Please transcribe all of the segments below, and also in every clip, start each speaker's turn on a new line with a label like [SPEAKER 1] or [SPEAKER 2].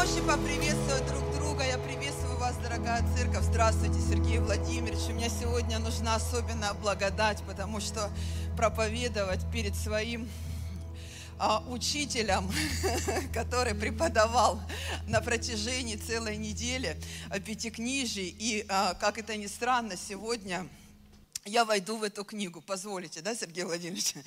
[SPEAKER 1] можете поприветствовать друг друга. Я приветствую вас, дорогая церковь. Здравствуйте, Сергей Владимирович. У меня сегодня нужна особенная благодать, потому что проповедовать перед своим а, учителем, который преподавал на протяжении целой недели пятикнижий. И, а, как это ни странно, сегодня я войду в эту книгу. Позволите, да, Сергей Владимирович?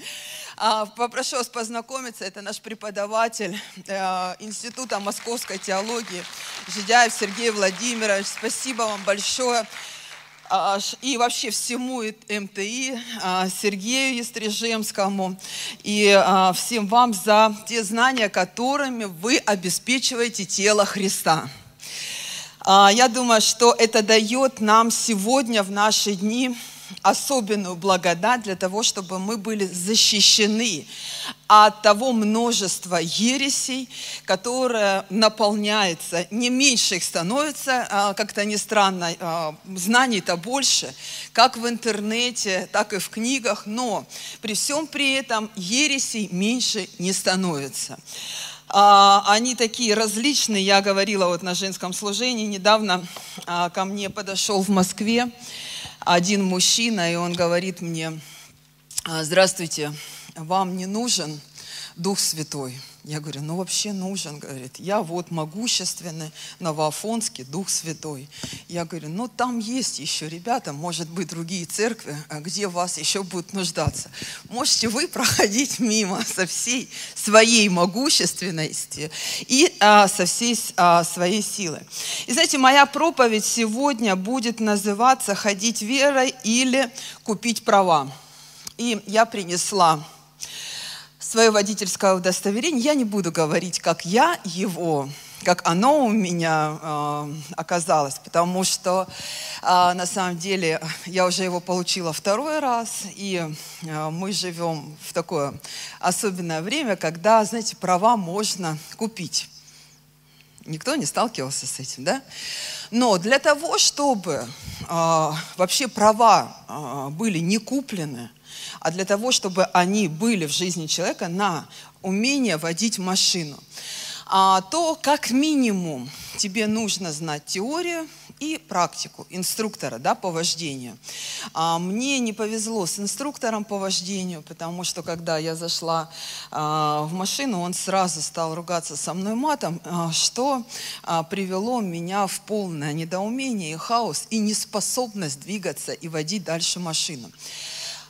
[SPEAKER 1] А, попрошу вас познакомиться. Это наш преподаватель э, Института московской теологии Жидяев Сергей Владимирович. Спасибо вам большое. А, и вообще всему МТИ, а, Сергею Естрижемскому и всем вам за те знания, которыми вы обеспечиваете тело Христа. Я думаю, что это дает нам сегодня в наши дни особенную благодать для того, чтобы мы были защищены от того множества ересей, которое наполняется, не меньше их становится, а, как-то не странно, а, знаний-то больше, как в интернете, так и в книгах, но при всем при этом ересей меньше не становится а, они такие различные. Я говорила вот на женском служении, недавно ко мне подошел в Москве один мужчина, и он говорит мне, «А, здравствуйте, вам не нужен Дух Святой? Я говорю, ну вообще нужен, говорит. Я вот могущественный, Новоафонский, Дух Святой. Я говорю, ну там есть еще ребята, может быть, другие церкви, а где вас еще будут нуждаться. Можете вы проходить мимо со всей своей могущественности и а, со всей а, своей силы. И знаете, моя проповедь сегодня будет называться «Ходить верой» или «Купить права». И я принесла свое водительское удостоверение. Я не буду говорить, как я его, как оно у меня э, оказалось, потому что э, на самом деле я уже его получила второй раз, и э, мы живем в такое особенное время, когда, знаете, права можно купить. Никто не сталкивался с этим, да? Но для того, чтобы э, вообще права э, были не куплены, а для того, чтобы они были в жизни человека на умение водить машину, а, то как минимум тебе нужно знать теорию и практику инструктора да, по вождению. А, мне не повезло с инструктором по вождению, потому что когда я зашла а, в машину, он сразу стал ругаться со мной матом, что привело меня в полное недоумение и хаос и неспособность двигаться и водить дальше машину.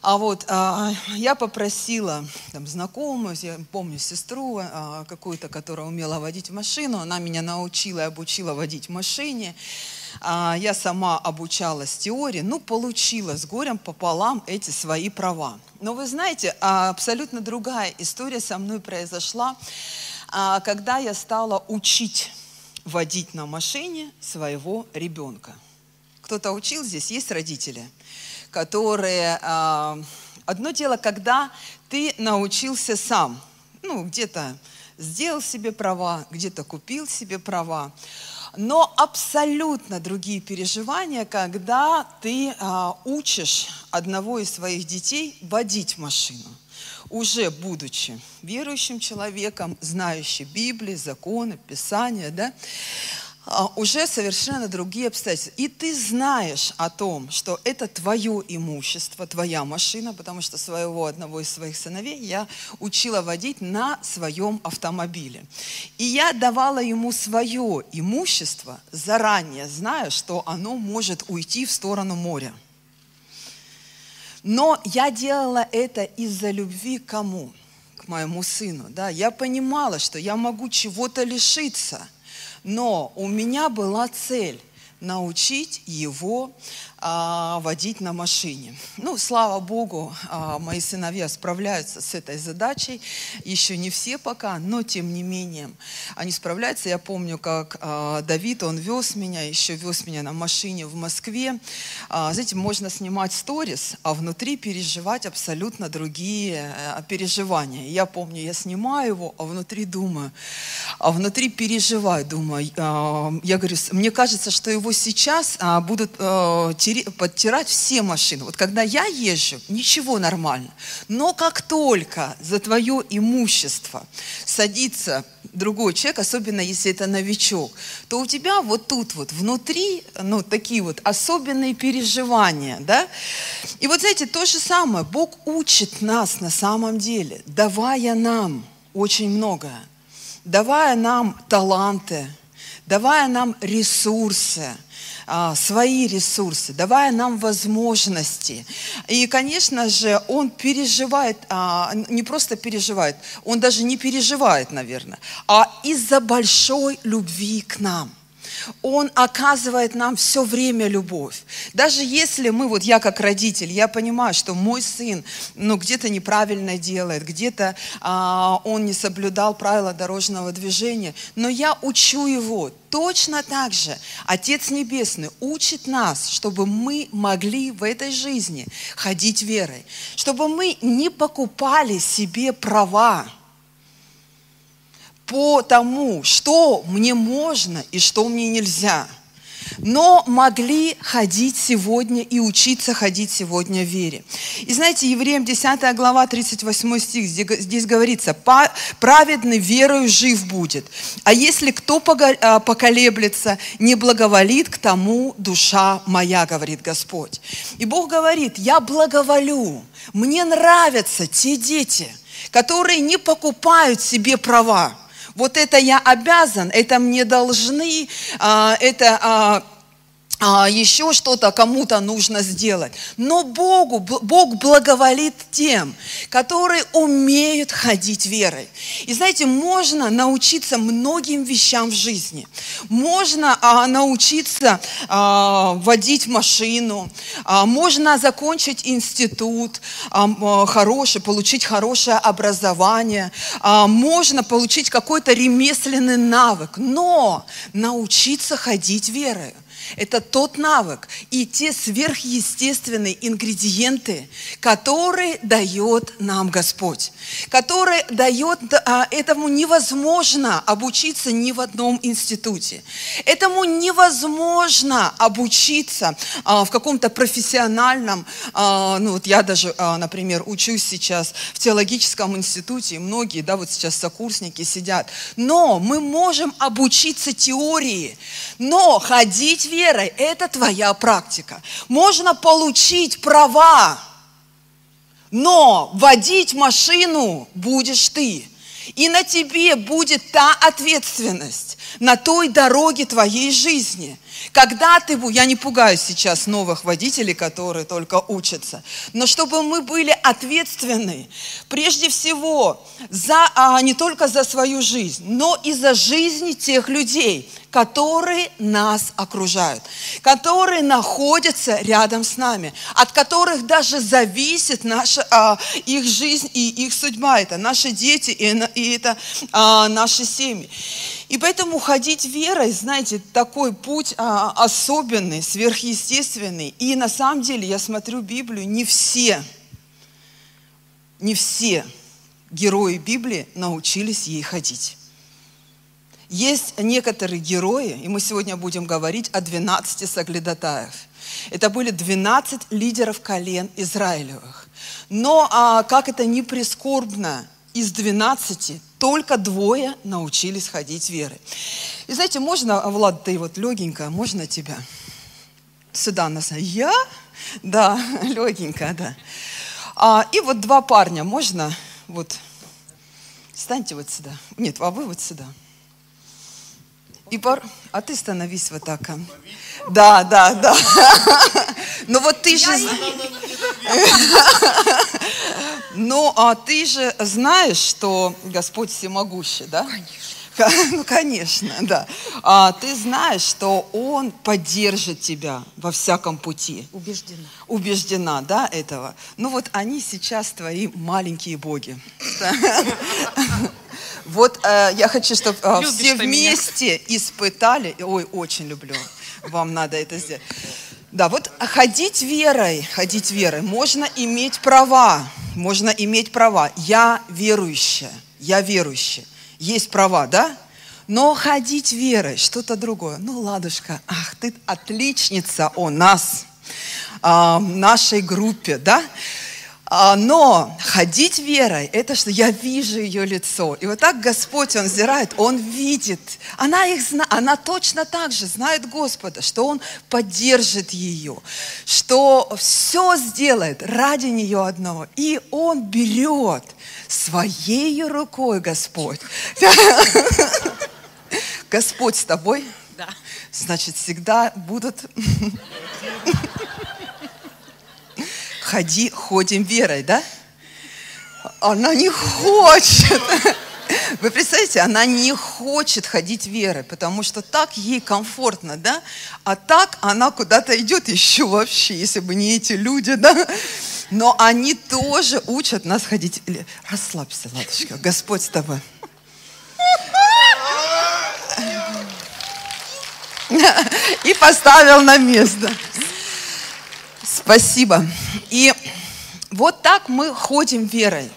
[SPEAKER 1] А вот а, я попросила там, знакомую, я помню сестру а, какую-то, которая умела водить машину, она меня научила и обучила водить машине. А, я сама обучалась теории, ну, получила с горем пополам эти свои права. Но вы знаете, а, абсолютно другая история со мной произошла, а, когда я стала учить водить на машине своего ребенка. Кто-то учил здесь? Есть родители? Которые... А, одно дело, когда ты научился сам, ну, где-то сделал себе права, где-то купил себе права, но абсолютно другие переживания, когда ты а, учишь одного из своих детей водить машину. Уже будучи верующим человеком, знающим Библию, законы, Писания, да, уже совершенно другие обстоятельства. И ты знаешь о том, что это твое имущество, твоя машина, потому что своего одного из своих сыновей я учила водить на своем автомобиле. И я давала ему свое имущество, заранее зная, что оно может уйти в сторону моря. Но я делала это из-за любви к кому? К моему сыну. Да? Я понимала, что я могу чего-то лишиться – но у меня была цель научить его водить на машине. Ну, слава Богу, а, мои сыновья справляются с этой задачей. Еще не все пока, но тем не менее они справляются. Я помню, как а, Давид, он вез меня, еще вез меня на машине в Москве. А, знаете, можно снимать сторис, а внутри переживать абсолютно другие а, переживания. Я помню, я снимаю его, а внутри думаю, а внутри переживаю, думаю. А, я говорю, мне кажется, что его сейчас а, будут а, те подтирать все машины. Вот когда я езжу, ничего нормально. Но как только за твое имущество садится другой человек, особенно если это новичок, то у тебя вот тут вот внутри, ну, такие вот особенные переживания, да? И вот знаете, то же самое, Бог учит нас на самом деле, давая нам очень многое, давая нам таланты, давая нам ресурсы, а, свои ресурсы, давая нам возможности. И, конечно же, он переживает, а, не просто переживает, он даже не переживает, наверное, а из-за большой любви к нам – он оказывает нам все время любовь. Даже если мы, вот я как родитель, я понимаю, что мой сын, ну, где-то неправильно делает, где-то а, он не соблюдал правила дорожного движения, но я учу его точно так же. Отец Небесный учит нас, чтобы мы могли в этой жизни ходить верой, чтобы мы не покупали себе права, по тому, что мне можно и что мне нельзя. Но могли ходить сегодня и учиться ходить сегодня в вере. И знаете, Евреям 10 глава, 38 стих, здесь говорится, праведный верою жив будет. А если кто а, поколеблется, не благоволит к тому душа моя, говорит Господь. И Бог говорит, я благоволю, мне нравятся те дети, которые не покупают себе права, вот это я обязан, это мне должны, а, это а, еще что-то кому-то нужно сделать. Но Богу, Бог благоволит тем, которые умеют ходить верой. И знаете, можно научиться многим вещам в жизни. Можно а, научиться а, водить машину, а, можно закончить институт а, хороший, получить хорошее образование, а, можно получить какой-то ремесленный навык, но научиться ходить верой это тот навык и те сверхъестественные ингредиенты, которые дает нам Господь, которые дает, а, этому невозможно обучиться ни в одном институте. Этому невозможно обучиться а, в каком-то профессиональном, а, ну вот я даже, например, учусь сейчас в теологическом институте, многие, да, вот сейчас сокурсники сидят, но мы можем обучиться теории, но ходить верой – это твоя практика. Можно получить права, но водить машину будешь ты. И на тебе будет та ответственность на той дороге твоей жизни. Когда ты я не пугаюсь сейчас новых водителей, которые только учатся, но чтобы мы были ответственны прежде всего за, а, не только за свою жизнь, но и за жизни тех людей, которые нас окружают, которые находятся рядом с нами, от которых даже зависит наша, а, их жизнь и их судьба. Это наши дети и, и это а, наши семьи. И поэтому ходить верой, знаете, такой путь а, особенный, сверхъестественный. И на самом деле, я смотрю Библию, не все, не все герои Библии научились ей ходить. Есть некоторые герои, и мы сегодня будем говорить о 12 соглядатаев. Это были 12 лидеров колен Израилевых. Но, а, как это не прискорбно, из 12 только двое научились ходить верой. И знаете, можно, Влад, ты вот легенько, можно тебя? Сюда нас. Я? Да, легенько, да. А, и вот два парня, можно? Вот, станьте вот сюда. Нет, а вы вот сюда. И пар... А ты становись вот так. А. Да, да, да. Но вот ты же... Ну, а ты же знаешь, что Господь всемогущий, да? Конечно. Ну, конечно, да. А, ты знаешь, что Он поддержит тебя во всяком пути.
[SPEAKER 2] Убеждена.
[SPEAKER 1] Убеждена, да, этого. Ну вот они сейчас твои маленькие боги. Вот э, я хочу, чтобы э, все вместе меня. испытали. Ой, очень люблю. Вам надо это сделать. Да, вот ходить верой, ходить верой, можно иметь права, можно иметь права. Я верующая, я верующая. Есть права, да? Но ходить верой, что-то другое. Ну, ладушка, ах, ты отличница у нас – а, нашей группе, да? Но ходить верой – это что я вижу ее лицо. И вот так Господь, Он взирает, Он видит. Она, их, она точно так же знает Господа, что Он поддержит ее, что все сделает ради нее одного. И Он берет своей рукой, Господь. Господь с тобой?
[SPEAKER 2] Да.
[SPEAKER 1] Значит, всегда будут ходи, ходим верой, да? Она не хочет. Вы представляете, она не хочет ходить верой, потому что так ей комфортно, да? А так она куда-то идет еще вообще, если бы не эти люди, да? Но они тоже учат нас ходить. Расслабься, Ладочка, Господь с тобой. И поставил на место. Спасибо. И вот так мы ходим верой.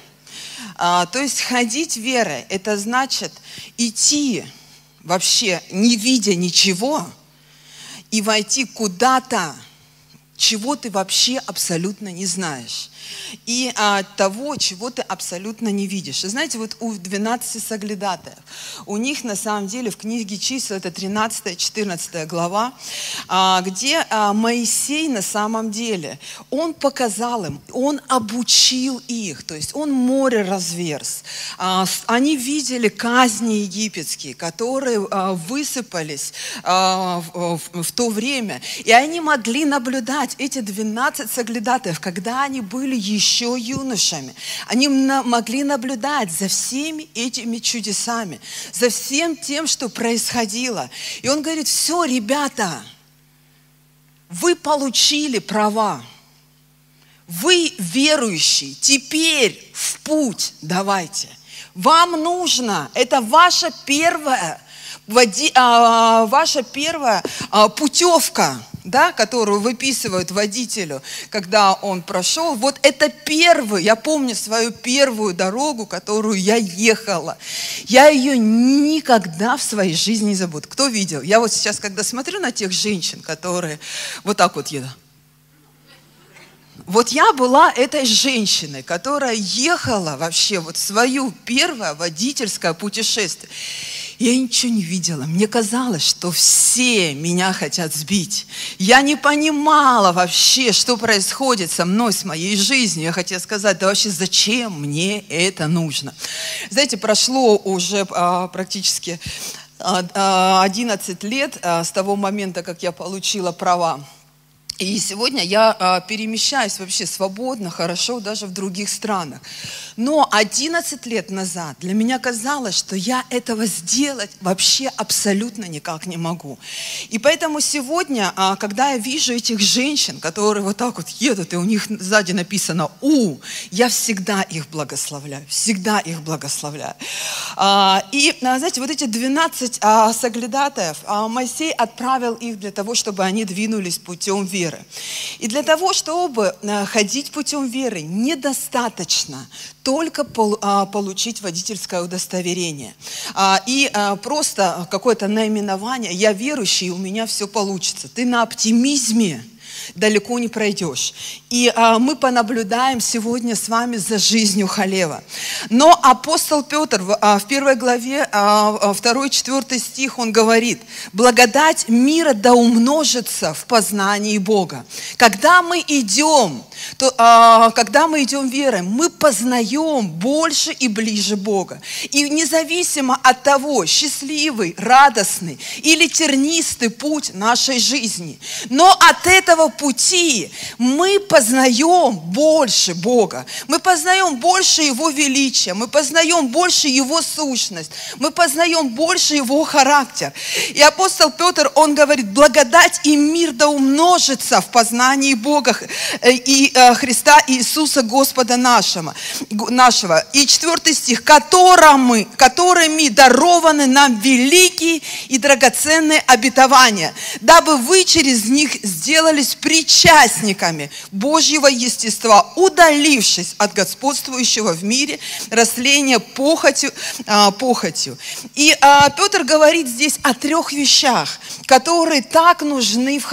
[SPEAKER 1] А, то есть ходить верой, это значит идти вообще не видя ничего и войти куда-то, чего ты вообще абсолютно не знаешь и а, того, чего ты абсолютно не видишь. И знаете, вот у 12 соглядатаев, у них на самом деле в книге чисел, это 13-14 глава, а, где а, Моисей на самом деле, он показал им, он обучил их, то есть он море разверз. А, они видели казни египетские, которые а, высыпались а, в, в, в то время, и они могли наблюдать эти 12 соглядатаев, когда они были еще юношами. Они могли наблюдать за всеми этими чудесами, за всем тем, что происходило. И он говорит, все, ребята, вы получили права. Вы верующие, теперь в путь давайте. Вам нужно, это ваша первая, а, ваша первая а, путевка да, которую выписывают водителю, когда он прошел, вот это первый, я помню свою первую дорогу, которую я ехала. Я ее никогда в своей жизни не забуду. Кто видел? Я вот сейчас, когда смотрю на тех женщин, которые вот так вот едут, вот я была этой женщиной, которая ехала вообще вот свою первое водительское путешествие. Я ничего не видела. Мне казалось, что все меня хотят сбить. Я не понимала вообще, что происходит со мной, с моей жизнью. Я хотела сказать, да вообще зачем мне это нужно? Знаете, прошло уже а, практически а, 11 лет а, с того момента, как я получила права и сегодня я а, перемещаюсь вообще свободно, хорошо, даже в других странах. Но 11 лет назад для меня казалось, что я этого сделать вообще абсолютно никак не могу. И поэтому сегодня, а, когда я вижу этих женщин, которые вот так вот едут, и у них сзади написано «У», я всегда их благословляю, всегда их благословляю. А, и, знаете, вот эти 12 а, соглядатаев, Моисей отправил их для того, чтобы они двинулись путем веры веры. И для того, чтобы э, ходить путем веры, недостаточно только а, получить водительское удостоверение. А, и а, просто какое-то наименование «я верующий, у меня все получится». Ты на оптимизме далеко не пройдешь. И а, мы понаблюдаем сегодня с вами за жизнью Халева. Но апостол Петр в, а, в первой главе, а, 2-4 а, стих, он говорит, благодать мира да умножится в познании Бога. Когда мы идем, то, а, когда мы идем верой, мы познаем больше и ближе Бога. И независимо от того, счастливый, радостный или тернистый путь нашей жизни, но от этого пути мы познаем больше Бога, мы познаем больше Его величия, мы познаем больше Его сущность, мы познаем больше Его характер. И апостол Петр, он говорит, благодать и мир да умножится в познании Бога э, и Христа Иисуса Господа нашего. нашего. И четвертый стих, которым, которыми дарованы нам великие и драгоценные обетования, дабы вы через них сделались причастниками Божьего естества, удалившись от господствующего в мире растления похотью. А, похотью. И а, Петр говорит здесь о трех вещах, которые так нужны в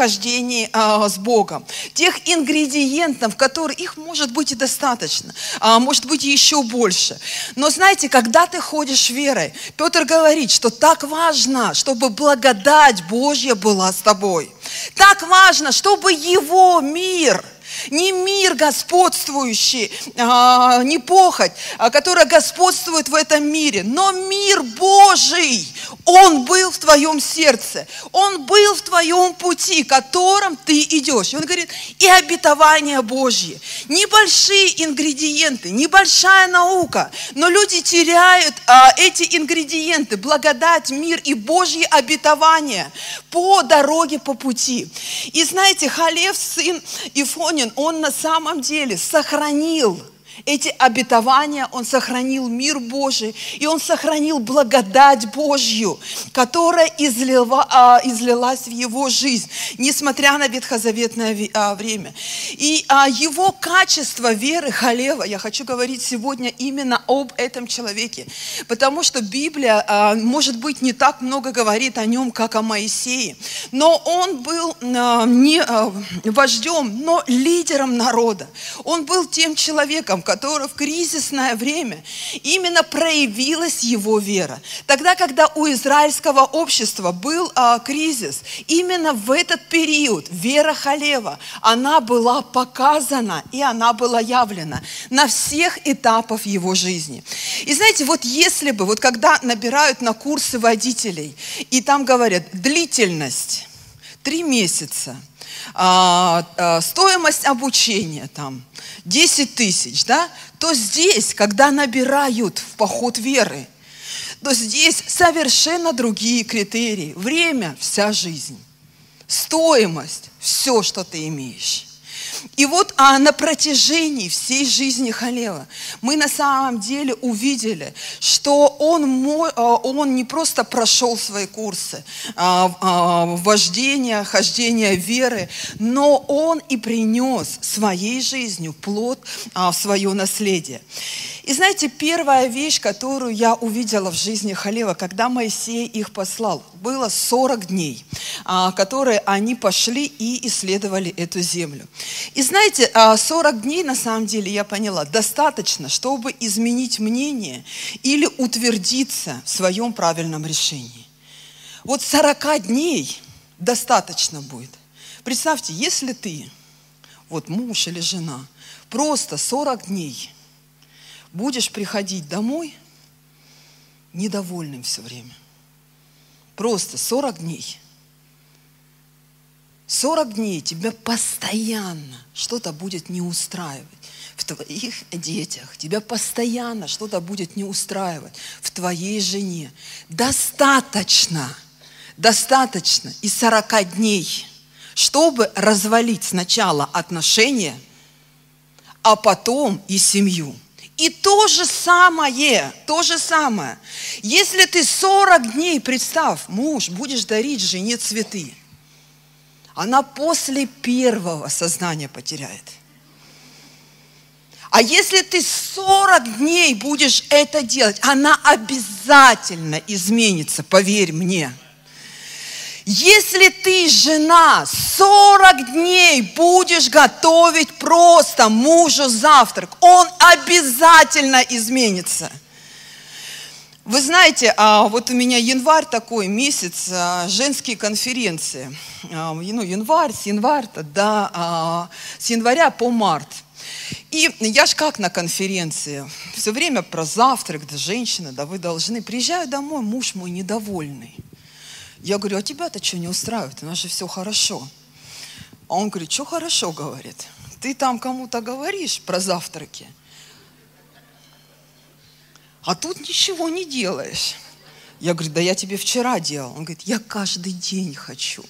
[SPEAKER 1] а, с Богом. Тех ингредиентов, которые, их может быть и достаточно, а, может быть еще больше. Но знаете, когда ты ходишь верой, Петр говорит, что так важно, чтобы благодать Божья была с тобой. Так важно, чтобы Его мир – не мир господствующий, а, не похоть, а, которая господствует в этом мире, но мир Божий. Он был в твоем сердце, Он был в твоем пути, которым ты идешь. И он говорит, и обетование Божье. Небольшие ингредиенты, небольшая наука, но люди теряют а, эти ингредиенты, благодать, мир и Божье обетование по дороге, по пути. И знаете, Халев, сын Ифонин, он на самом деле сохранил эти обетования, Он сохранил мир Божий, и Он сохранил благодать Божью, которая излила, а, излилась в Его жизнь, несмотря на ветхозаветное а, время. И а, Его качество веры, халева, я хочу говорить сегодня именно об этом человеке, потому что Библия, может быть, не так много говорит о нем, как о Моисее, но он был не вождем, но лидером народа. Он был тем человеком, которого в кризисное время именно проявилась его вера. Тогда, когда у израильского общества был а, кризис, именно в этот период вера Халева, она была показана и она была явлена на всех этапах его жизни. И знаете, вот если бы, вот когда набирают на курсы водителей, и там говорят длительность, три месяца, а, а, стоимость обучения там, 10 тысяч, да, то здесь, когда набирают в поход веры, то здесь совершенно другие критерии. Время – вся жизнь. Стоимость – все, что ты имеешь. И вот а на протяжении всей жизни Халева мы на самом деле увидели, что он, а, он не просто прошел свои курсы а, а, вождения, хождения веры, но он и принес своей жизнью плод в свое наследие. И знаете, первая вещь, которую я увидела в жизни Халева, когда Моисей их послал, было 40 дней, а, которые они пошли и исследовали эту землю. И знаете, 40 а, дней, на самом деле, я поняла, достаточно, чтобы изменить мнение или утвердиться в своем правильном решении. Вот 40 дней достаточно будет. Представьте, если ты, вот муж или жена, просто 40 дней – будешь приходить домой недовольным все время. Просто 40 дней. 40 дней тебя постоянно что-то будет не устраивать в твоих детях. Тебя постоянно что-то будет не устраивать в твоей жене. Достаточно, достаточно и 40 дней, чтобы развалить сначала отношения, а потом и семью. И то же самое, то же самое. Если ты 40 дней, представь, муж, будешь дарить жене цветы, она после первого сознания потеряет. А если ты 40 дней будешь это делать, она обязательно изменится, поверь мне. Если ты, жена, 40 дней будешь готовить просто мужу завтрак, он обязательно изменится. Вы знаете, а, вот у меня январь такой месяц, а, женские конференции. А, ну, январь, с января, да, с января по март. И я ж как на конференции, все время про завтрак, да, женщина, да, вы должны. Приезжаю домой, муж мой недовольный. Я говорю, а тебя-то что не устраивает? У нас же все хорошо. А он говорит, что хорошо, говорит. Ты там кому-то говоришь про завтраки, а тут ничего не делаешь. Я говорю, да я тебе вчера делал. Он говорит, я каждый день хочу.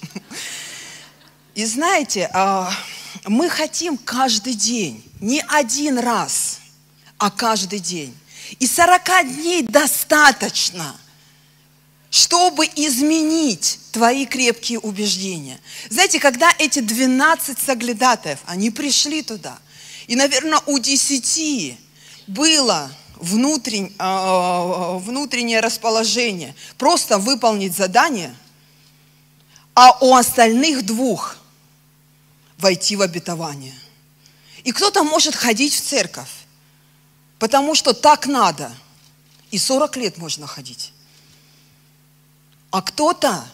[SPEAKER 1] И знаете, а, мы хотим каждый день, не один раз, а каждый день. И 40 дней достаточно – чтобы изменить твои крепкие убеждения. Знаете, когда эти 12 соглядатаев, они пришли туда, и, наверное, у 10 было внутрень, э, внутреннее расположение просто выполнить задание, а у остальных двух войти в обетование. И кто-то может ходить в церковь, потому что так надо. И 40 лет можно ходить. А кто-то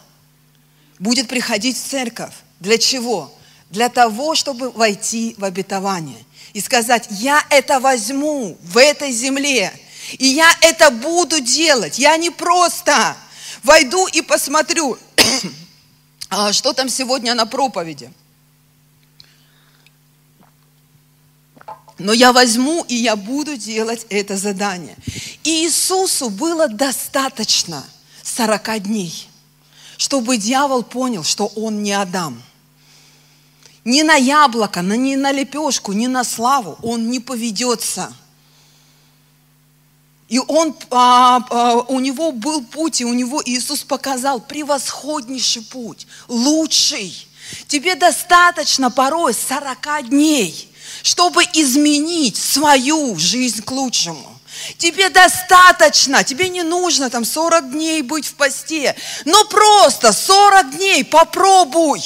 [SPEAKER 1] будет приходить в церковь. Для чего? Для того, чтобы войти в обетование. И сказать, я это возьму в этой земле. И я это буду делать. Я не просто войду и посмотрю, а что там сегодня на проповеди. но я возьму и я буду делать это задание. И Иисусу было достаточно 40 дней, чтобы дьявол понял, что он не Адам. Ни на яблоко, ни на лепешку, ни на славу он не поведется. И он, а, а, у него был путь, и у него Иисус показал превосходнейший путь, лучший. Тебе достаточно порой 40 дней – чтобы изменить свою жизнь к лучшему. Тебе достаточно, тебе не нужно там 40 дней быть в посте, но просто 40 дней попробуй.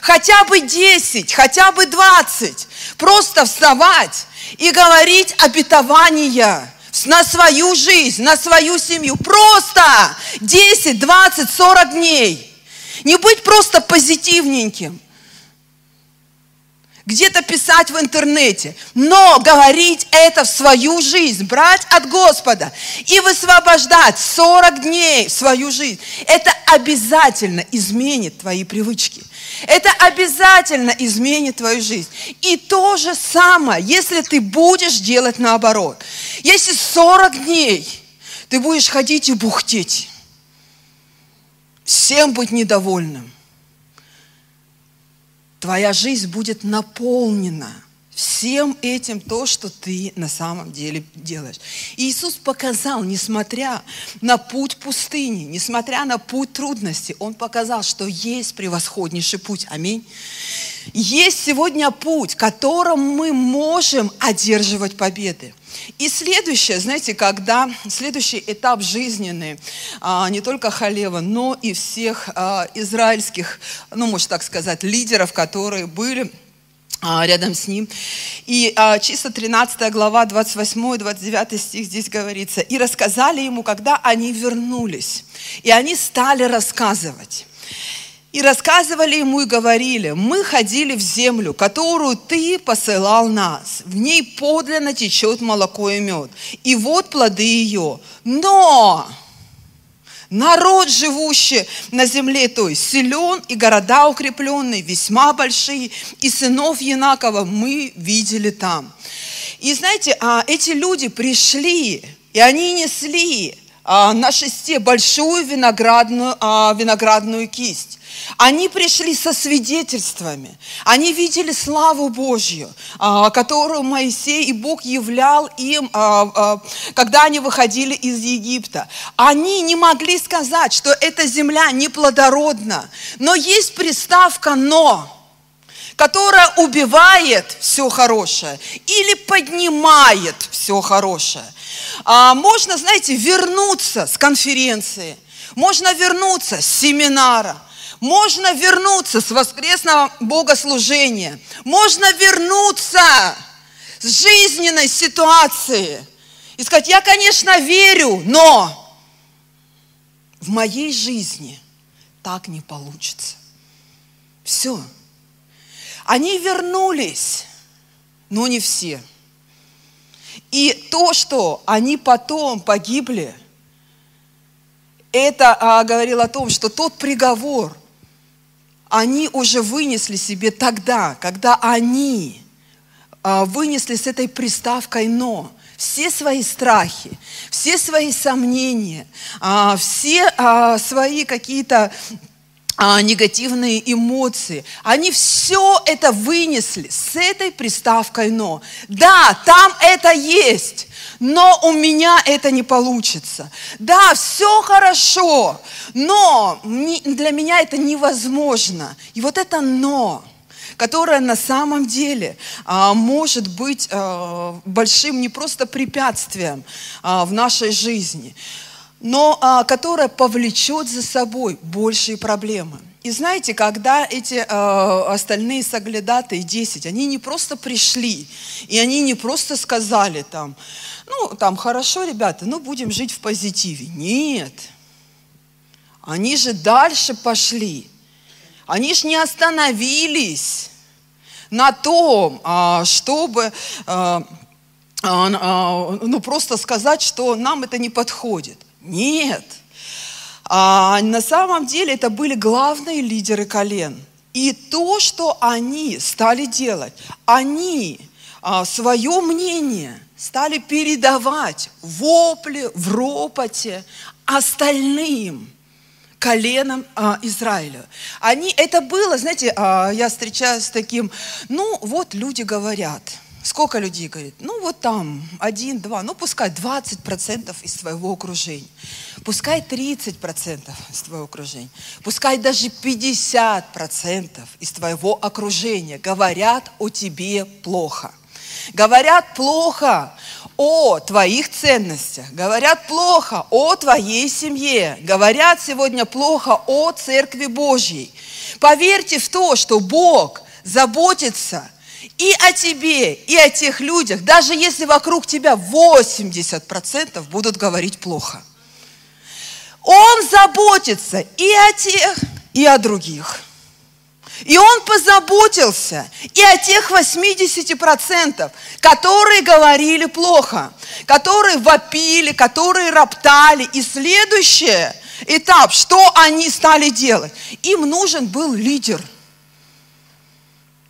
[SPEAKER 1] Хотя бы 10, хотя бы 20. Просто вставать и говорить обетования на свою жизнь, на свою семью. Просто 10, 20, 40 дней. Не быть просто позитивненьким где-то писать в интернете, но говорить это в свою жизнь, брать от Господа и высвобождать 40 дней в свою жизнь, это обязательно изменит твои привычки. Это обязательно изменит твою жизнь. И то же самое, если ты будешь делать наоборот. Если 40 дней ты будешь ходить и бухтеть, всем быть недовольным, твоя жизнь будет наполнена всем этим то, что ты на самом деле делаешь. Иисус показал, несмотря на путь пустыни, несмотря на путь трудности, Он показал, что есть превосходнейший путь. Аминь. Есть сегодня путь, которым мы можем одерживать победы. И следующее, знаете, когда следующий этап жизненный, а, не только Халева, но и всех а, израильских, ну, можно так сказать, лидеров, которые были рядом с ним. И а, чисто 13 глава, 28-29 стих здесь говорится. «И рассказали ему, когда они вернулись, и они стали рассказывать». И рассказывали ему и говорили, мы ходили в землю, которую ты посылал нас. В ней подлинно течет молоко и мед. И вот плоды ее. Но народ, живущий на земле той, силен и города укрепленные, весьма большие, и сынов Янакова мы видели там. И знаете, а эти люди пришли, и они несли а, на шесте большую виноградную, а, виноградную кисть. Они пришли со свидетельствами. Они видели славу Божью, а, которую Моисей и Бог являл им, когда они выходили из Египта. Они не могли сказать, что эта земля неплодородна. Но есть приставка «но» которая убивает все хорошее или поднимает все хорошее. А можно, знаете, вернуться с конференции, можно вернуться с семинара, можно вернуться с воскресного богослужения, можно вернуться с жизненной ситуации и сказать, я, конечно, верю, но в моей жизни так не получится. Все. Они вернулись, но не все. И то, что они потом погибли, это а, говорило о том, что тот приговор они уже вынесли себе тогда, когда они а, вынесли с этой приставкой «но» все свои страхи, все свои сомнения, а, все а, свои какие-то а, негативные эмоции. Они все это вынесли с этой приставкой «но». Да, там это есть, но у меня это не получится. Да, все хорошо, но для меня это невозможно. И вот это «но» которое на самом деле а, может быть а, большим не просто препятствием а, в нашей жизни, но а, которая повлечет за собой большие проблемы. И знаете, когда эти э, остальные соглядатые 10, они не просто пришли, и они не просто сказали там, ну, там, хорошо, ребята, ну, будем жить в позитиве. Нет. Они же дальше пошли. Они же не остановились на том, а, чтобы а, ну, просто сказать, что нам это не подходит. Нет. А на самом деле это были главные лидеры колен. И то, что они стали делать, они а, свое мнение стали передавать в в ропоте остальным коленам а, Израиля. Они, это было, знаете, а, я встречаюсь с таким, ну вот люди говорят – Сколько людей говорит? Ну, вот там, один, два, ну, пускай 20% из твоего окружения. Пускай 30% из твоего окружения. Пускай даже 50% из твоего окружения говорят о тебе плохо. Говорят плохо о твоих ценностях, говорят плохо о твоей семье, говорят сегодня плохо о Церкви Божьей. Поверьте в то, что Бог заботится – и о тебе, и о тех людях, даже если вокруг тебя 80% будут говорить плохо. Он заботится и о тех, и о других. И он позаботился и о тех 80%, которые говорили плохо, которые вопили, которые роптали. И следующий этап, что они стали делать? Им нужен был лидер –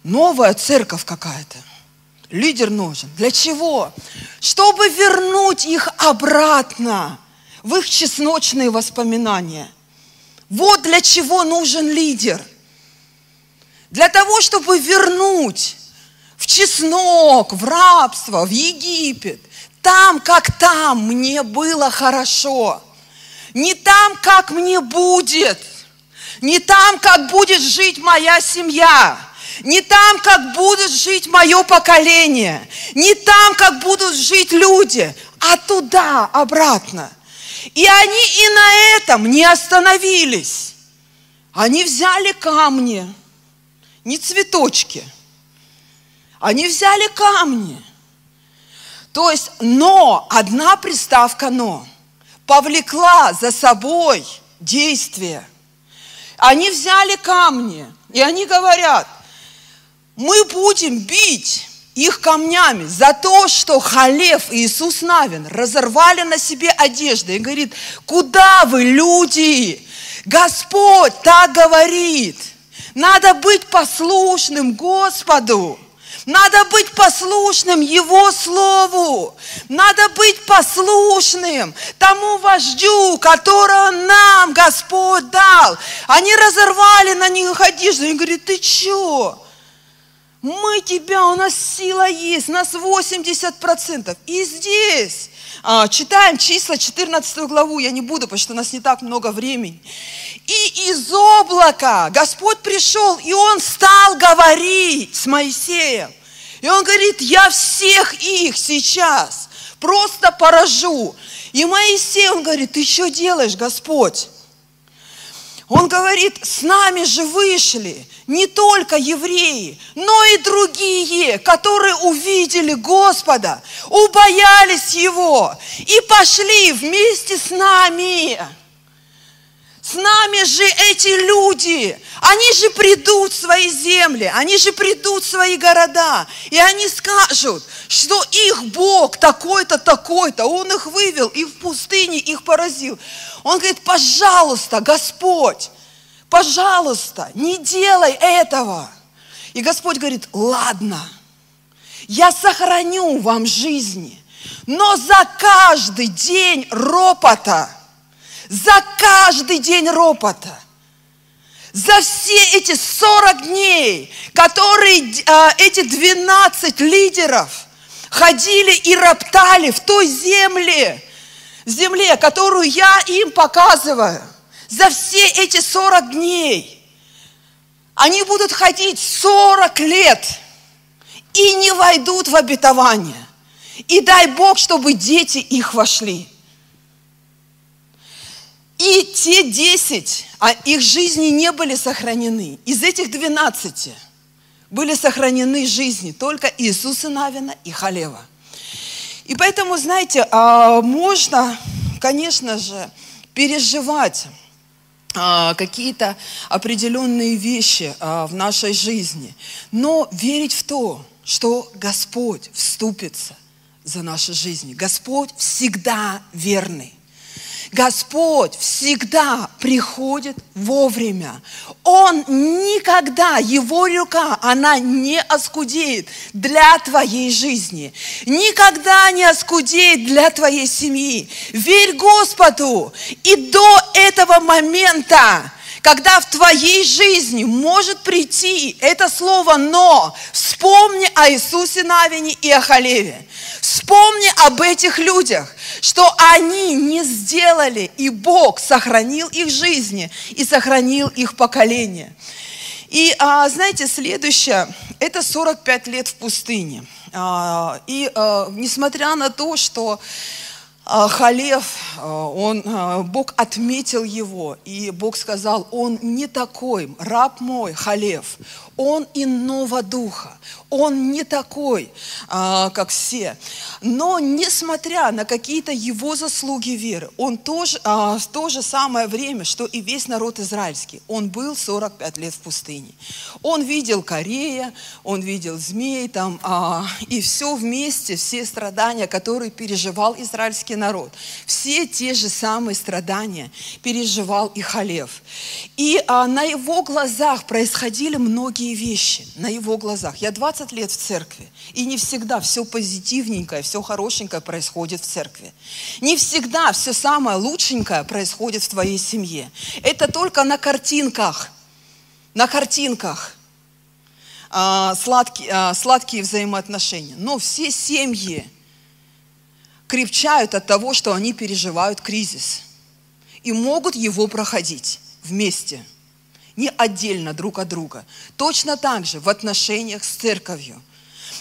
[SPEAKER 1] новая церковь какая-то. Лидер нужен. Для чего? Чтобы вернуть их обратно в их чесночные воспоминания. Вот для чего нужен лидер. Для того, чтобы вернуть в чеснок, в рабство, в Египет. Там, как там, мне было хорошо. Не там, как мне будет. Не там, как будет жить моя семья не там, как будет жить мое поколение, не там, как будут жить люди, а туда, обратно. И они и на этом не остановились. Они взяли камни, не цветочки. Они взяли камни. То есть, но, одна приставка но, повлекла за собой действие. Они взяли камни, и они говорят, мы будем бить их камнями за то, что Халев и Иисус Навин разорвали на себе одежды. И говорит, куда вы, люди? Господь так говорит. Надо быть послушным Господу. Надо быть послушным Его Слову. Надо быть послушным тому вождю, которого нам Господь дал. Они разорвали на них одежду. И говорит, ты что? Мы тебя, у нас сила есть, у нас 80%. И здесь а, читаем числа 14 главу, я не буду, потому что у нас не так много времени. И из облака Господь пришел, и Он стал говорить с Моисеем. И Он говорит, я всех их сейчас просто поражу. И Моисей, он говорит, ты что делаешь, Господь? Он говорит, с нами же вышли не только евреи, но и другие, которые увидели Господа, убоялись Его и пошли вместе с нами. С нами же эти люди, они же придут в свои земли, они же придут в свои города, и они скажут, что их Бог такой-то, такой-то, Он их вывел и в пустыне их поразил. Он говорит, пожалуйста, Господь, пожалуйста, не делай этого. И Господь говорит, ладно, я сохраню вам жизни, но за каждый день ропота, за каждый день ропота, За все эти 40 дней, которые а, эти 12 лидеров ходили и роптали в той земле, земле, которую я им показываю, за все эти 40 дней, они будут ходить 40 лет и не войдут в обетование. И дай Бог, чтобы дети их вошли. И те 10, а их жизни не были сохранены. Из этих 12 были сохранены жизни только Иисуса Навина и Халева. И поэтому, знаете, а, можно, конечно же, переживать а, какие-то определенные вещи а, в нашей жизни, но верить в то, что Господь вступится за наши жизни. Господь всегда верный. Господь всегда приходит вовремя. Он никогда, Его рука, она не оскудеет для твоей жизни. Никогда не оскудеет для твоей семьи. Верь Господу. И до этого момента когда в твоей жизни может прийти это слово «но», вспомни о Иисусе Навине и о Халеве. Вспомни об этих людях, что они не сделали, и Бог сохранил их жизни и сохранил их поколение. И а, знаете, следующее, это 45 лет в пустыне. А, и а, несмотря на то, что Халев, а, он, а, Бог отметил его, и Бог сказал, он не такой, раб мой, Халев, он иного духа, он не такой, как все. Но несмотря на какие-то его заслуги веры, он тоже, в то же самое время, что и весь народ израильский, он был 45 лет в пустыне. Он видел Корея, он видел змей там, и все вместе, все страдания, которые переживал израильский народ, все те же самые страдания переживал и Халев. И на его глазах происходили многие многие вещи на его глазах. Я 20 лет в церкви, и не всегда все позитивненькое, все хорошенькое происходит в церкви. Не всегда все самое лучшенькое происходит в твоей семье. Это только на картинках, на картинках а, сладкие, а, сладкие взаимоотношения. Но все семьи крепчают от того, что они переживают кризис и могут его проходить вместе – не отдельно друг от друга. Точно так же в отношениях с церковью,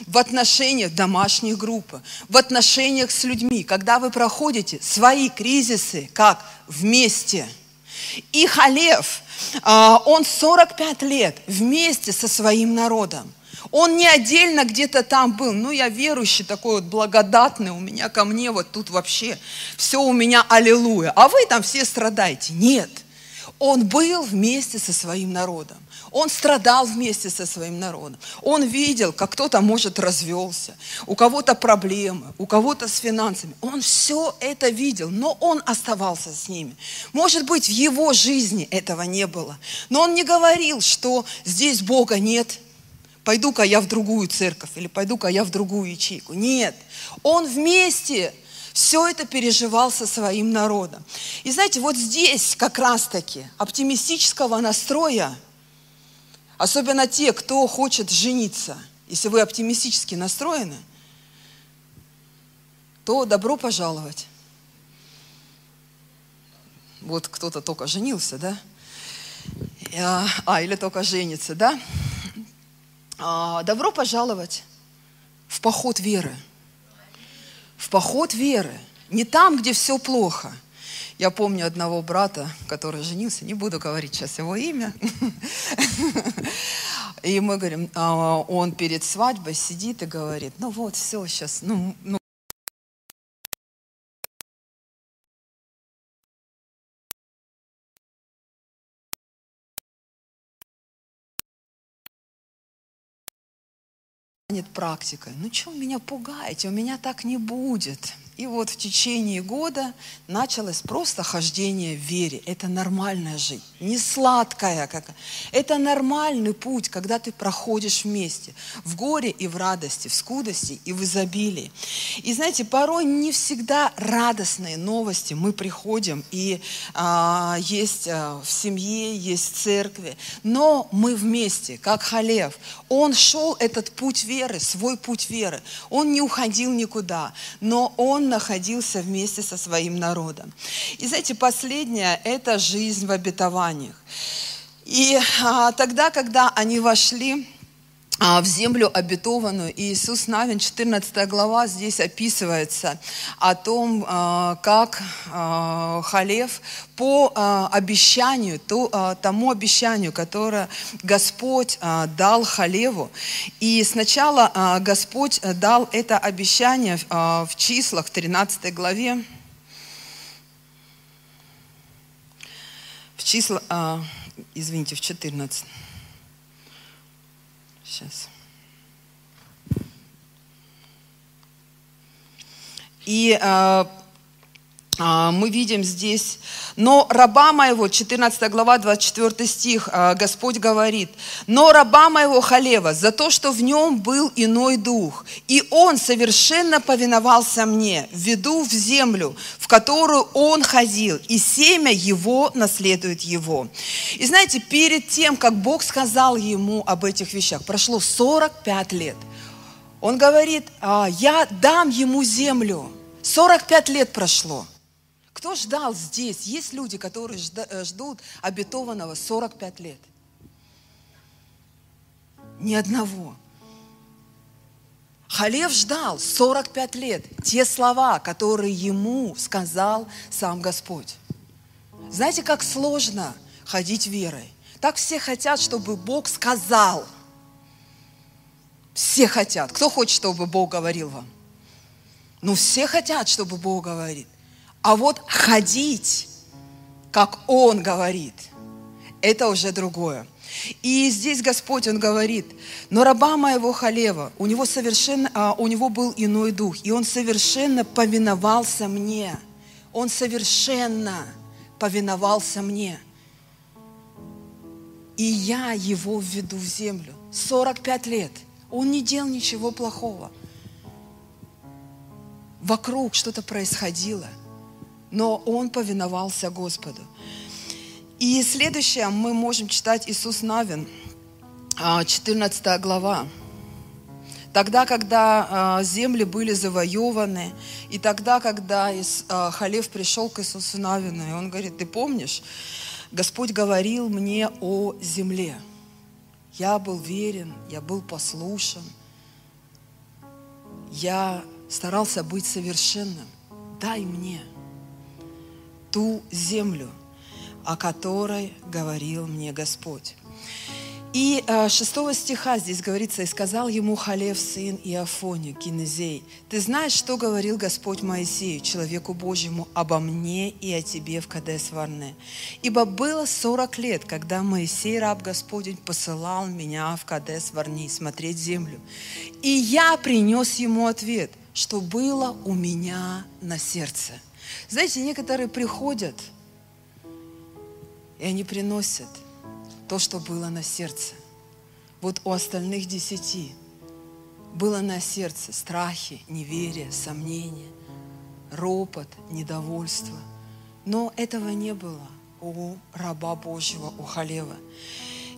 [SPEAKER 1] в отношениях домашних групп, в отношениях с людьми, когда вы проходите свои кризисы как вместе. И Халев, а, он 45 лет вместе со своим народом. Он не отдельно где-то там был. Ну, я верующий такой вот благодатный, у меня ко мне вот тут вообще все у меня аллилуйя. А вы там все страдаете. Нет. Он был вместе со своим народом. Он страдал вместе со своим народом. Он видел, как кто-то, может, развелся, у кого-то проблемы, у кого-то с финансами. Он все это видел, но он оставался с ними. Может быть, в его жизни этого не было. Но он не говорил, что здесь Бога нет, пойду-ка я в другую церковь или пойду-ка я в другую ячейку. Нет, он вместе все это переживал со своим народом. И знаете, вот здесь как раз-таки оптимистического настроя, особенно те, кто хочет жениться, если вы оптимистически настроены, то добро пожаловать. Вот кто-то только женился, да? А, а или только женится, да? А, добро пожаловать в поход веры в поход веры, не там, где все плохо. Я помню одного брата, который женился, не буду говорить сейчас его имя. И мы говорим, а, он перед свадьбой сидит и говорит, ну вот, все сейчас, ну, практикой. Ну что вы меня пугаете? У меня так не будет. И вот в течение года началось просто хождение в вере. Это нормальная жизнь, не сладкая. Как... Это нормальный путь, когда ты проходишь вместе, в горе и в радости, в скудости и в изобилии. И знаете, порой не всегда радостные новости мы приходим, и а, есть а, в семье, есть в церкви, но мы вместе, как Халев. Он шел этот путь веры, свой путь веры. Он не уходил никуда, но он находился вместе со своим народом. И знаете, последнее – это жизнь в обетованиях. И а, тогда, когда они вошли в землю обетованную. Иисус Навин, 14 глава, здесь описывается о том, а, как а, Халев по обещанию, тому обещанию, которое Господь дал Халеву. И сначала Господь дал это обещание в числах, в 13 главе. В числах, извините, в 14. Сейчас. И э, мы видим здесь, но раба моего, 14 глава, 24 стих, э, Господь говорит, но раба моего Халева за то, что в нем был иной дух, и он совершенно повиновался мне, веду в землю, в которую он ходил, и семя его наследует его. И знаете, перед тем, как Бог сказал ему об этих вещах, прошло 45 лет. Он говорит, «А, я дам ему землю. 45 лет прошло. Кто ждал здесь? Есть люди, которые э, ждут обетованного 45 лет. Ни одного. Халев ждал 45 лет те слова, которые ему сказал сам Господь. Знаете, как сложно ходить верой? Так все хотят, чтобы Бог сказал. Все хотят. Кто хочет, чтобы Бог говорил вам? Ну, все хотят, чтобы Бог говорит. А вот ходить, как Он говорит, это уже другое. И здесь Господь, Он говорит, но раба моего Халева, у него, совершенно, а, у него был иной дух, и он совершенно повиновался мне. Он совершенно повиновался мне. И я его введу в землю. 45 лет. Он не делал ничего плохого. Вокруг что-то происходило, но он повиновался Господу. И следующее мы можем читать Иисус Навин, 14 а, глава. Тогда, когда а, земли были завоеваны, и тогда, когда а, Халев пришел к Иисусу Навину, и он говорит, ты помнишь, Господь говорил мне о земле. Я был верен, я был послушен, я старался быть совершенным. Дай мне ту землю – о которой говорил мне Господь. И э, шестого стиха здесь говорится, «И сказал ему Халев, сын Иофони, Кинезей, ты знаешь, что говорил Господь Моисею, человеку Божьему, обо мне и о тебе в Кадес Варне. Ибо было сорок лет, когда Моисей, раб Господень, посылал меня в Кадес Варни смотреть землю. И я принес ему ответ, что было у меня на сердце». Знаете, некоторые приходят – и они приносят то, что было на сердце. Вот у остальных десяти было на сердце страхи, неверие, сомнения, ропот, недовольство. Но этого не было у раба Божьего, у Халева.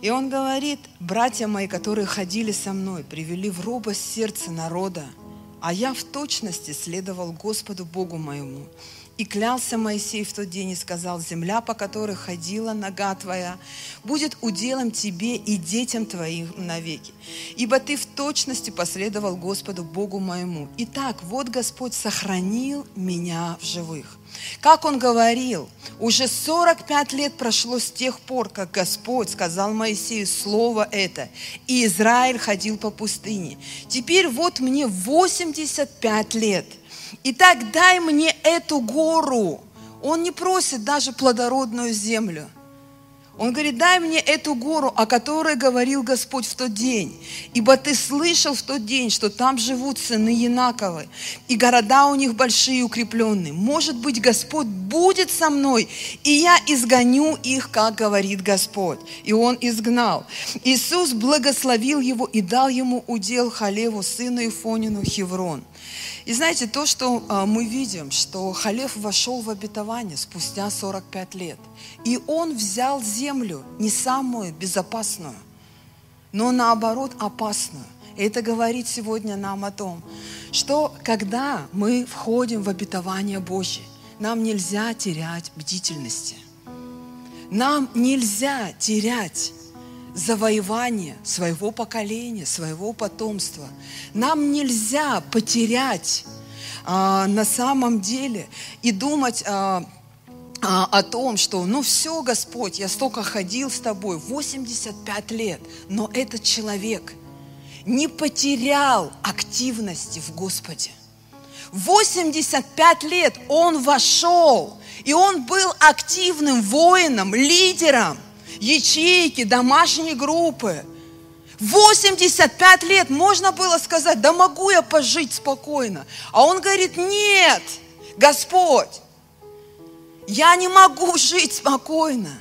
[SPEAKER 1] И он говорит, братья мои, которые ходили со мной, привели в робость сердце народа, а я в точности следовал Господу Богу моему. И клялся Моисей в тот день и сказал, земля, по которой ходила нога твоя, будет уделом тебе и детям твоим навеки. Ибо ты в точности последовал Господу Богу моему. Итак, вот Господь сохранил меня в живых. Как он говорил, уже 45 лет прошло с тех пор, как Господь сказал Моисею слово это, и Израиль ходил по пустыне. Теперь вот мне 85 лет – Итак, дай мне эту гору. Он не просит даже плодородную землю. Он говорит, дай мне эту гору, о которой говорил Господь в тот день. Ибо ты слышал в тот день, что там живут сыны Янаковы, и города у них большие и укрепленные. Может быть, Господь будет со мной, и я изгоню их, как говорит Господь. И он изгнал. Иисус благословил его и дал ему удел Халеву, сыну Ифонину, Хеврон. И знаете, то, что а, мы видим, что Халев вошел в обетование спустя 45 лет. И он взял землю не самую безопасную, но наоборот опасную. И это говорит сегодня нам о том, что когда мы входим в обетование Божье, нам нельзя терять бдительности. Нам нельзя терять завоевание своего поколения, своего потомства. Нам нельзя потерять а, на самом деле и думать а, а, о том, что ну все, Господь, я столько ходил с тобой, 85 лет, но этот человек не потерял активности в Господе. 85 лет он вошел, и он был активным воином, лидером – ячейки, домашние группы. 85 лет можно было сказать, да могу я пожить спокойно. А он говорит, нет, Господь, я не могу жить спокойно.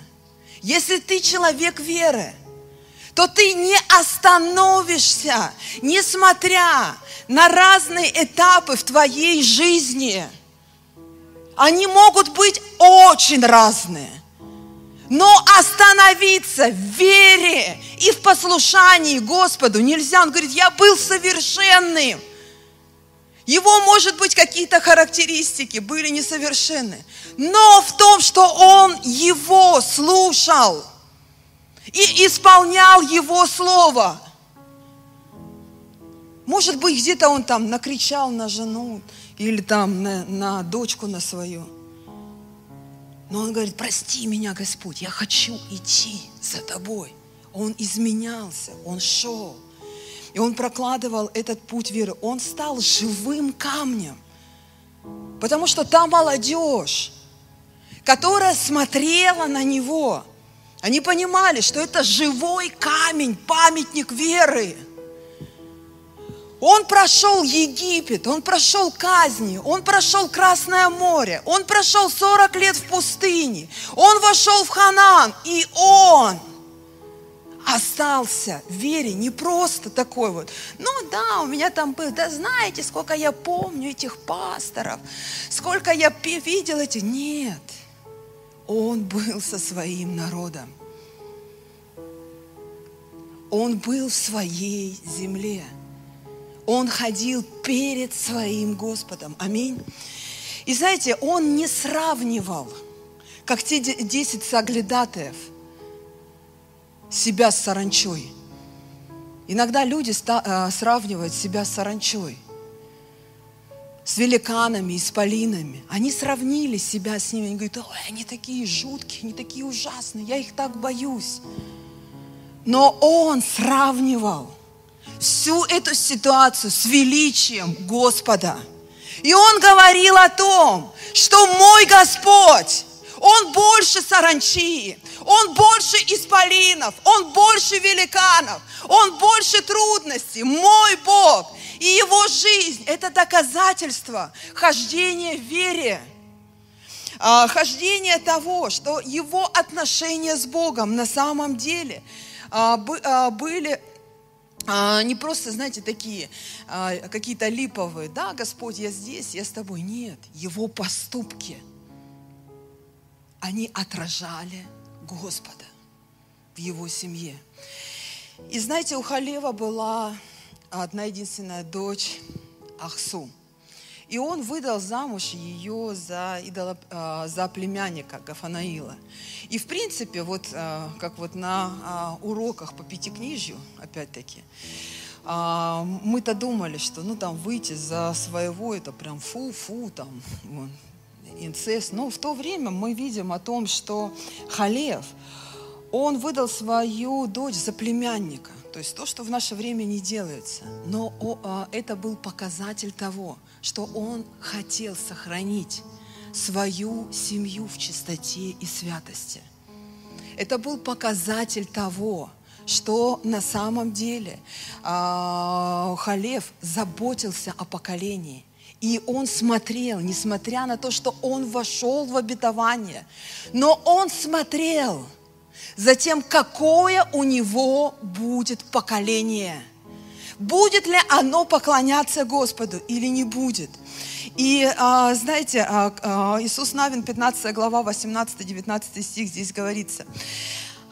[SPEAKER 1] Если ты человек веры, то ты не остановишься, несмотря на разные этапы в твоей жизни. Они могут быть очень разные. Но остановиться в вере и в послушании Господу нельзя. Он говорит, я был совершенным. Его, может быть, какие-то характеристики были несовершенны. Но в том, что он его слушал и исполнял его слово. Может быть, где-то он там накричал на жену или там на, на дочку на свою – но он говорит, прости меня, Господь, я хочу идти за тобой. Он изменялся, он шел. И он прокладывал этот путь веры. Он стал живым камнем. Потому что та молодежь, которая смотрела на него, они понимали, что это живой камень, памятник веры. Он прошел Египет, он прошел казни, он прошел Красное море, он прошел 40 лет в пустыне, он вошел в Ханан, и он остался в вере, не просто такой вот, ну да, у меня там был, да знаете, сколько я помню этих пасторов, сколько я видел эти, нет, он был со своим народом, он был в своей земле – он ходил перед своим Господом. Аминь. И знаете, он не сравнивал, как те десять соглядатаев, себя с саранчой. Иногда люди э, сравнивают себя с саранчой, с великанами, исполинами. Они сравнили себя с ними. Они говорят, ой, они такие жуткие, они такие ужасные, я их так боюсь. Но он сравнивал всю эту ситуацию с величием Господа. И он говорил о том, что мой Господь, Он больше саранчи, Он больше исполинов, Он больше великанов, Он больше трудностей. Мой Бог и Его жизнь – это доказательство хождения в вере, а, хождение того, что Его отношения с Богом на самом деле а, а, были не просто, знаете, такие а, какие-то липовые, да, Господь, я здесь, я с тобой. Нет, его поступки, они отражали Господа в его семье. И знаете, у Халева была одна единственная дочь Ахсу. И он выдал замуж ее за, идоло, а, за племянника Гафанаила. И в принципе, вот а, как вот на а, уроках по пятикнижью, опять-таки, мы-то думали, что ну там выйти за своего, это прям фу-фу, там, вон, инцест. Но в то время мы видим о том, что Халев, он выдал свою дочь за племянника. То есть то, что в наше время не делается. Но это был показатель того, что он хотел сохранить свою семью в чистоте и святости. Это был показатель того, что на самом деле э, Халев заботился о поколении. И он смотрел, несмотря на то, что он вошел в обетование, но он смотрел за тем, какое у него будет поколение. Будет ли оно поклоняться Господу или не будет. И а, знаете, а, а, Иисус Навин, 15 глава, 18-19 стих здесь говорится.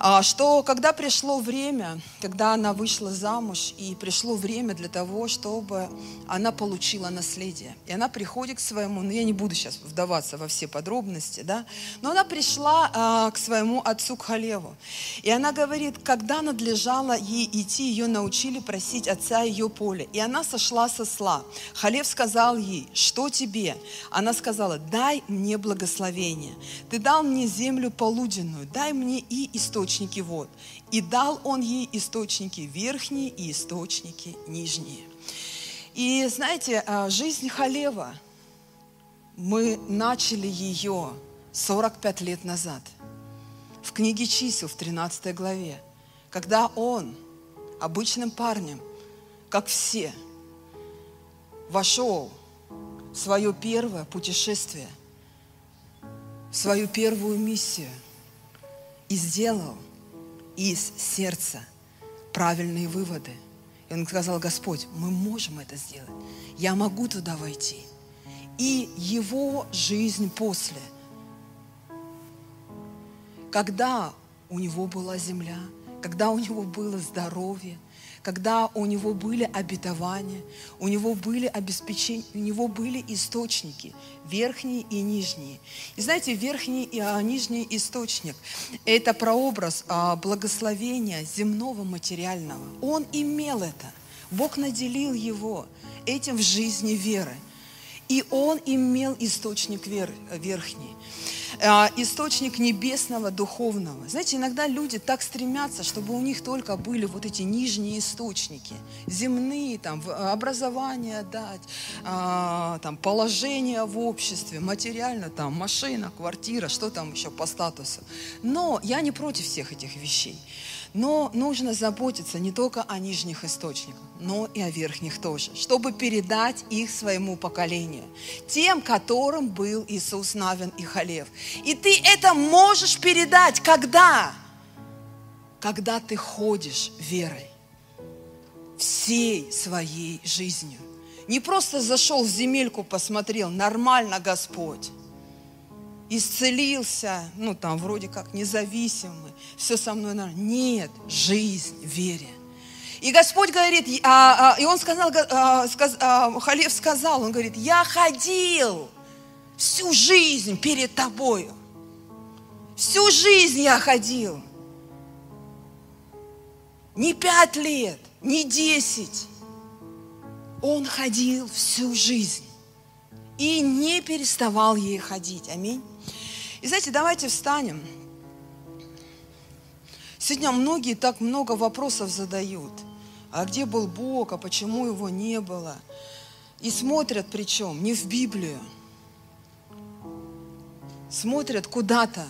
[SPEAKER 1] А, что когда пришло время, когда она вышла замуж, и пришло время для того, чтобы она получила наследие. И она приходит к своему, ну я не буду сейчас вдаваться во все подробности, да, но она пришла а, к своему отцу, Халеву. И она говорит, когда надлежало ей идти, ее научили просить отца ее поле. И она сошла со сла. Халев сказал ей, что тебе? Она сказала, дай мне благословение. Ты дал мне землю полуденную, дай мне и источник источники вод. И дал он ей источники верхние и источники нижние. И знаете, а, жизнь Халева, мы начали ее 45 лет назад. В книге чисел, в 13 главе, когда он, обычным парнем, как все, вошел в свое первое путешествие, в свою первую миссию и сделал из сердца правильные выводы. И он сказал, Господь, мы можем это сделать. Я могу туда войти. И его жизнь после. Когда у него была земля, когда у него было здоровье, когда у него были обетования, у него были обеспечения, у него были источники, верхние и нижние. И знаете, верхний и а, нижний источник – это прообраз а, благословения земного материального. Он имел это. Бог наделил его этим в жизни веры. И он имел источник вер, верхний. А, источник небесного, духовного. Знаете, иногда люди так стремятся, чтобы у них только были вот эти нижние источники, земные, там, образование дать, а, там, положение в обществе, материально, там, машина, квартира, что там еще по статусу. Но я не против всех этих вещей. Но нужно заботиться не только о нижних источниках, но и о верхних тоже, чтобы передать их своему поколению, тем, которым был Иисус Навин и Халев. И ты это можешь передать, когда? Когда ты ходишь верой всей своей жизнью. Не просто зашел в земельку, посмотрел, нормально Господь исцелился, ну там вроде как независимый, все со мной нормально. Нет, жизнь вере. И Господь говорит, а, а, и он сказал, а, сказ, а, Халев сказал, он говорит, я ходил всю жизнь перед тобою. Всю жизнь я ходил. Не пять лет, не десять. Он ходил всю жизнь и не переставал ей ходить. Аминь. И знаете, давайте встанем. Сегодня многие так много вопросов задают. А где был Бог, а почему его не было? И смотрят причем не в Библию. Смотрят куда-то.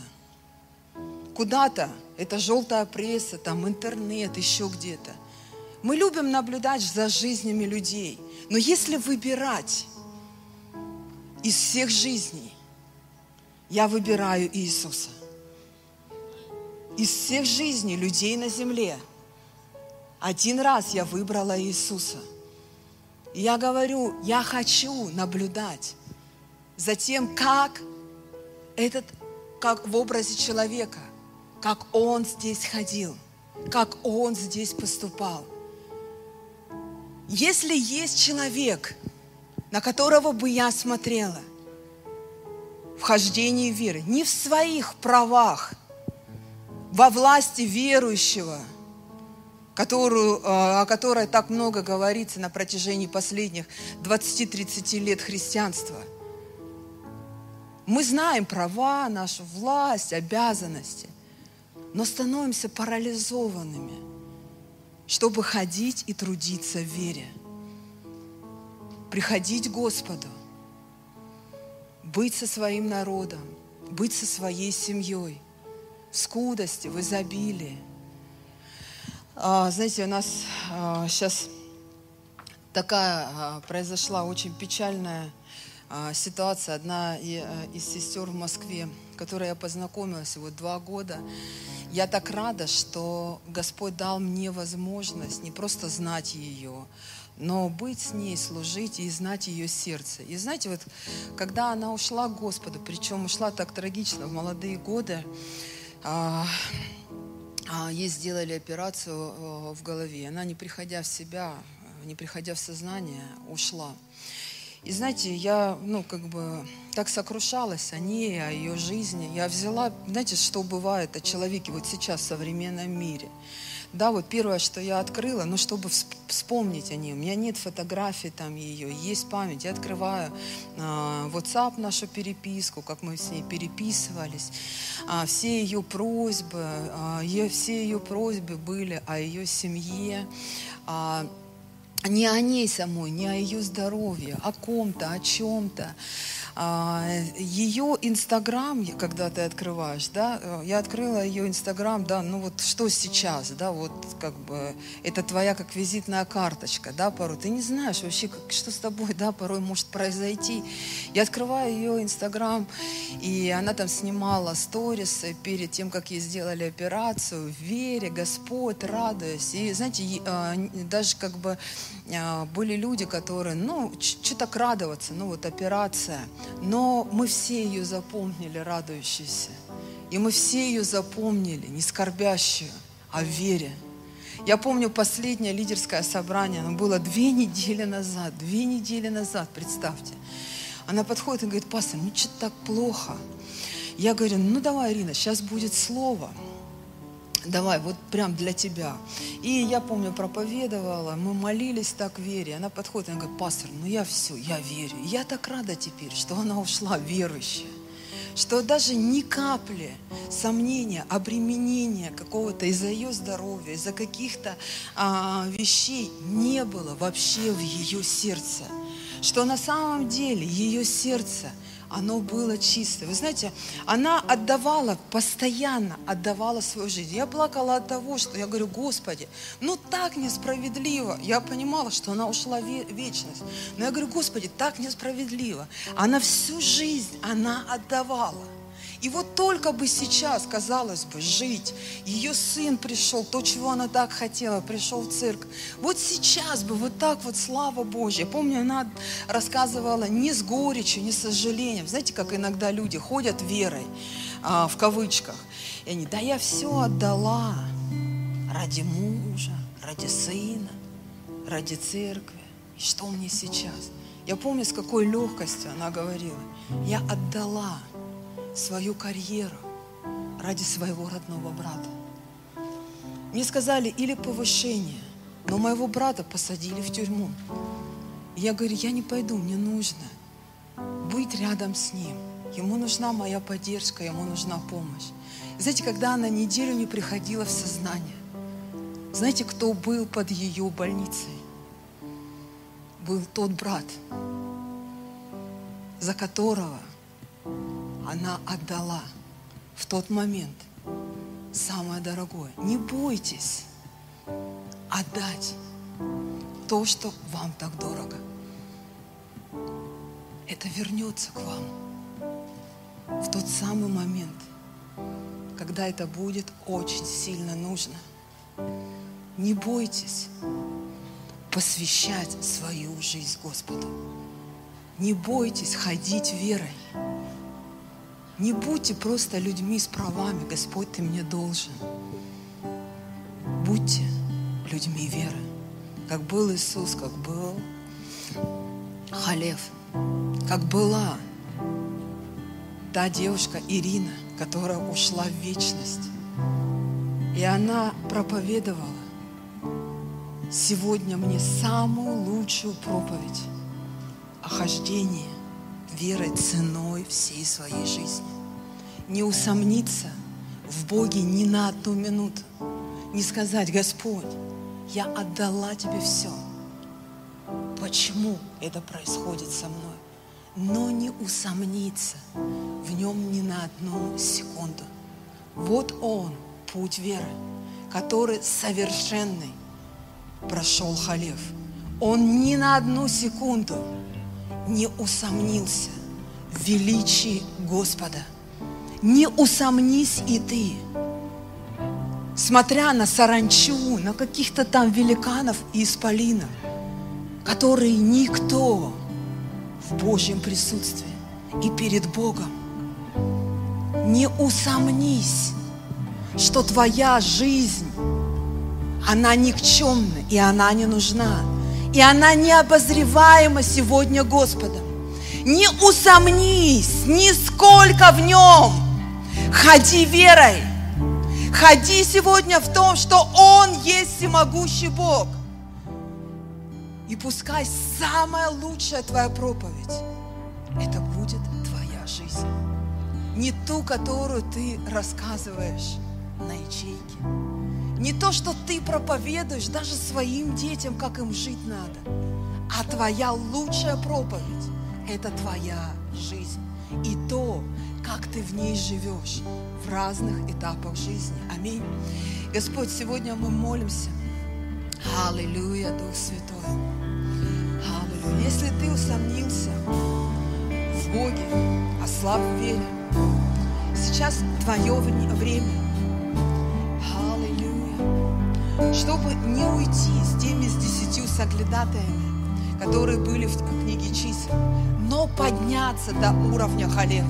[SPEAKER 1] Куда-то. Это желтая пресса, там интернет, еще где-то. Мы любим наблюдать за жизнями людей. Но если выбирать из всех жизней, я выбираю Иисуса. Из всех жизней людей на земле один раз я выбрала Иисуса. И я говорю, я хочу наблюдать за тем, как этот, как в образе человека, как он здесь ходил, как он здесь поступал. Если есть человек, на которого бы я смотрела – вхождении веры, не в своих правах, во власти верующего, которую, э, о которой так много говорится на протяжении последних 20-30 лет христианства. Мы знаем права, нашу власть, обязанности, но становимся парализованными, чтобы ходить и трудиться в вере, приходить к Господу – быть со своим народом, быть со своей семьей, в скудости, в изобилии. А, знаете, у нас а, сейчас такая а, произошла очень печальная а, ситуация. Одна а, из сестер в Москве, которой я познакомилась вот два года, я так рада, что Господь дал мне возможность не просто знать ее, но быть с ней, служить и знать ее сердце. И знаете, вот когда она ушла к Господу, причем ушла так трагично в молодые годы, а, а, ей сделали операцию а, в голове. Она, не приходя в себя, не приходя в сознание, ушла. И знаете, я, ну, как бы так сокрушалась о ней, о ее жизни. Я взяла, знаете, что бывает о человеке вот сейчас в современном мире. Да, вот первое, что я открыла, ну, чтобы вспомнить о ней. У меня нет фотографий там ее, есть память. Я открываю э, WhatsApp, нашу переписку, как мы с ней переписывались. А, все ее просьбы, ее, все ее просьбы были о ее семье, а, не о ней самой, не о ее здоровье, о ком-то, о чем-то. А, ее Инстаграм, когда ты открываешь, да, э, я открыла ее Инстаграм, да, ну вот что сейчас, да, вот как бы это твоя как визитная карточка, да, порой ты не знаешь вообще, как, что с тобой, да, порой может произойти. Я открываю ее Инстаграм, и она там снимала сторисы перед тем, как ей сделали операцию, в вере, Господь, радуясь. И, знаете, а, даже как бы были люди, которые, ну, что так радоваться, ну вот операция – но мы все ее запомнили радующейся. И мы все ее запомнили, не скорбящую, а в вере. Я помню последнее лидерское собрание, оно было две недели назад, две недели назад, представьте. Она подходит и говорит, пастор, ну что-то так плохо. Я говорю, ну давай, Ирина, сейчас будет слово давай, вот прям для тебя. И я помню, проповедовала, мы молились так вере. Она подходит, она говорит, пастор, ну я все, я верю. Я так рада теперь, что она ушла верующая что даже ни капли сомнения, обременения какого-то из-за ее здоровья, из-за каких-то а, вещей не было вообще в ее сердце. Что на самом деле ее сердце – оно было чистое. Вы знаете, она отдавала, постоянно отдавала свою жизнь. Я плакала от того, что я говорю, Господи, ну так несправедливо. Я понимала, что она ушла в вечность. Но я говорю, Господи, так несправедливо. Она всю жизнь, она отдавала. И вот только бы сейчас, казалось бы, жить. Ее сын пришел, то, чего она так хотела, пришел в церковь. Вот сейчас бы, вот так вот, слава Божья. Помню, она рассказывала не с горечью, не с сожалением. Знаете, как иногда люди ходят верой, а, в кавычках. И они, да я все отдала ради мужа, ради сына, ради церкви. И что мне сейчас? Я помню, с какой легкостью она говорила. Я отдала свою карьеру ради своего родного брата. Мне сказали или повышение, но моего брата посадили в тюрьму. я говорю, я не пойду, мне нужно быть рядом с ним. Ему нужна моя поддержка, ему нужна помощь. знаете, когда она неделю не приходила в сознание, знаете, кто был под ее больницей? Был тот брат, за которого она отдала в тот момент самое дорогое. Не бойтесь отдать то, что вам так дорого. Это вернется к вам в тот самый момент, когда это будет очень сильно нужно. Не бойтесь посвящать свою жизнь Господу. Не бойтесь ходить верой. Не будьте просто людьми с правами. Господь, ты мне должен. Будьте людьми веры. Как был Иисус, как был Халев, как была та девушка Ирина, которая ушла в вечность. И она проповедовала сегодня мне самую лучшую проповедь о хождении верой ценой всей своей жизни. Не усомниться в Боге ни на одну минуту. Не сказать, Господь, я отдала Тебе все. Почему это происходит со мной? Но не усомниться в нем ни на одну секунду. Вот он, путь веры, который совершенный прошел Халев. Он ни на одну секунду не усомнился в величии Господа. Не усомнись и ты, смотря на саранчу, на каких-то там великанов и исполинов, которые никто в Божьем присутствии и перед Богом. Не усомнись, что твоя жизнь, она никчемна и она не нужна. И она необозреваема сегодня Господом. Не усомнись нисколько в нем. Ходи верой. Ходи сегодня в том, что Он есть всемогущий Бог. И пускай самая лучшая твоя проповедь, это будет твоя жизнь. Не ту, которую ты рассказываешь на ячейке. Не то, что ты проповедуешь даже своим детям, как им жить надо. А твоя лучшая проповедь – это твоя жизнь. И то, как ты в ней живешь в разных этапах жизни. Аминь. Господь, сегодня мы молимся. Аллилуйя, Дух Святой. Аллилуйя. Если ты усомнился в Боге, ослаб в вере, сейчас твое время. Чтобы не уйти с теми, с десятью соглядатаями, которые были в книге чисел, но подняться до уровня халева.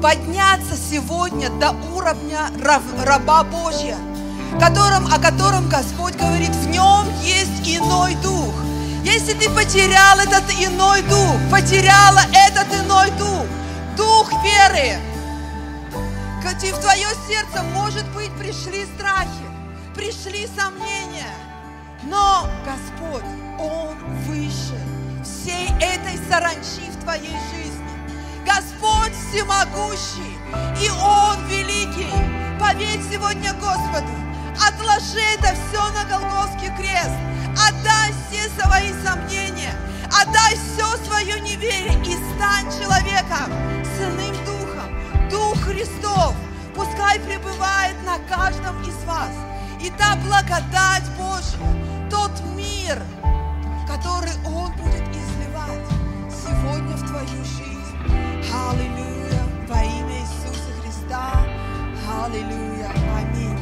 [SPEAKER 1] Подняться сегодня до уровня раба Божья, которым, о котором Господь говорит, в нем есть иной дух. Если ты потерял этот иной дух, потеряла этот иной дух, дух веры, в твое сердце, может быть, пришли страхи, пришли сомнения, но Господь, Он выше всей этой саранчи в твоей жизни. Господь всемогущий, и Он великий. Поверь сегодня Господу, отложи это все на Голгофский крест, отдай все свои сомнения, отдай все свое неверие и стань человеком, сыным Духом, Дух Христов, пускай пребывает на каждом из вас и та благодать Божья, тот мир, который Он будет изливать сегодня в твою жизнь. Аллилуйя! Во имя Иисуса Христа. Аллилуйя! Аминь.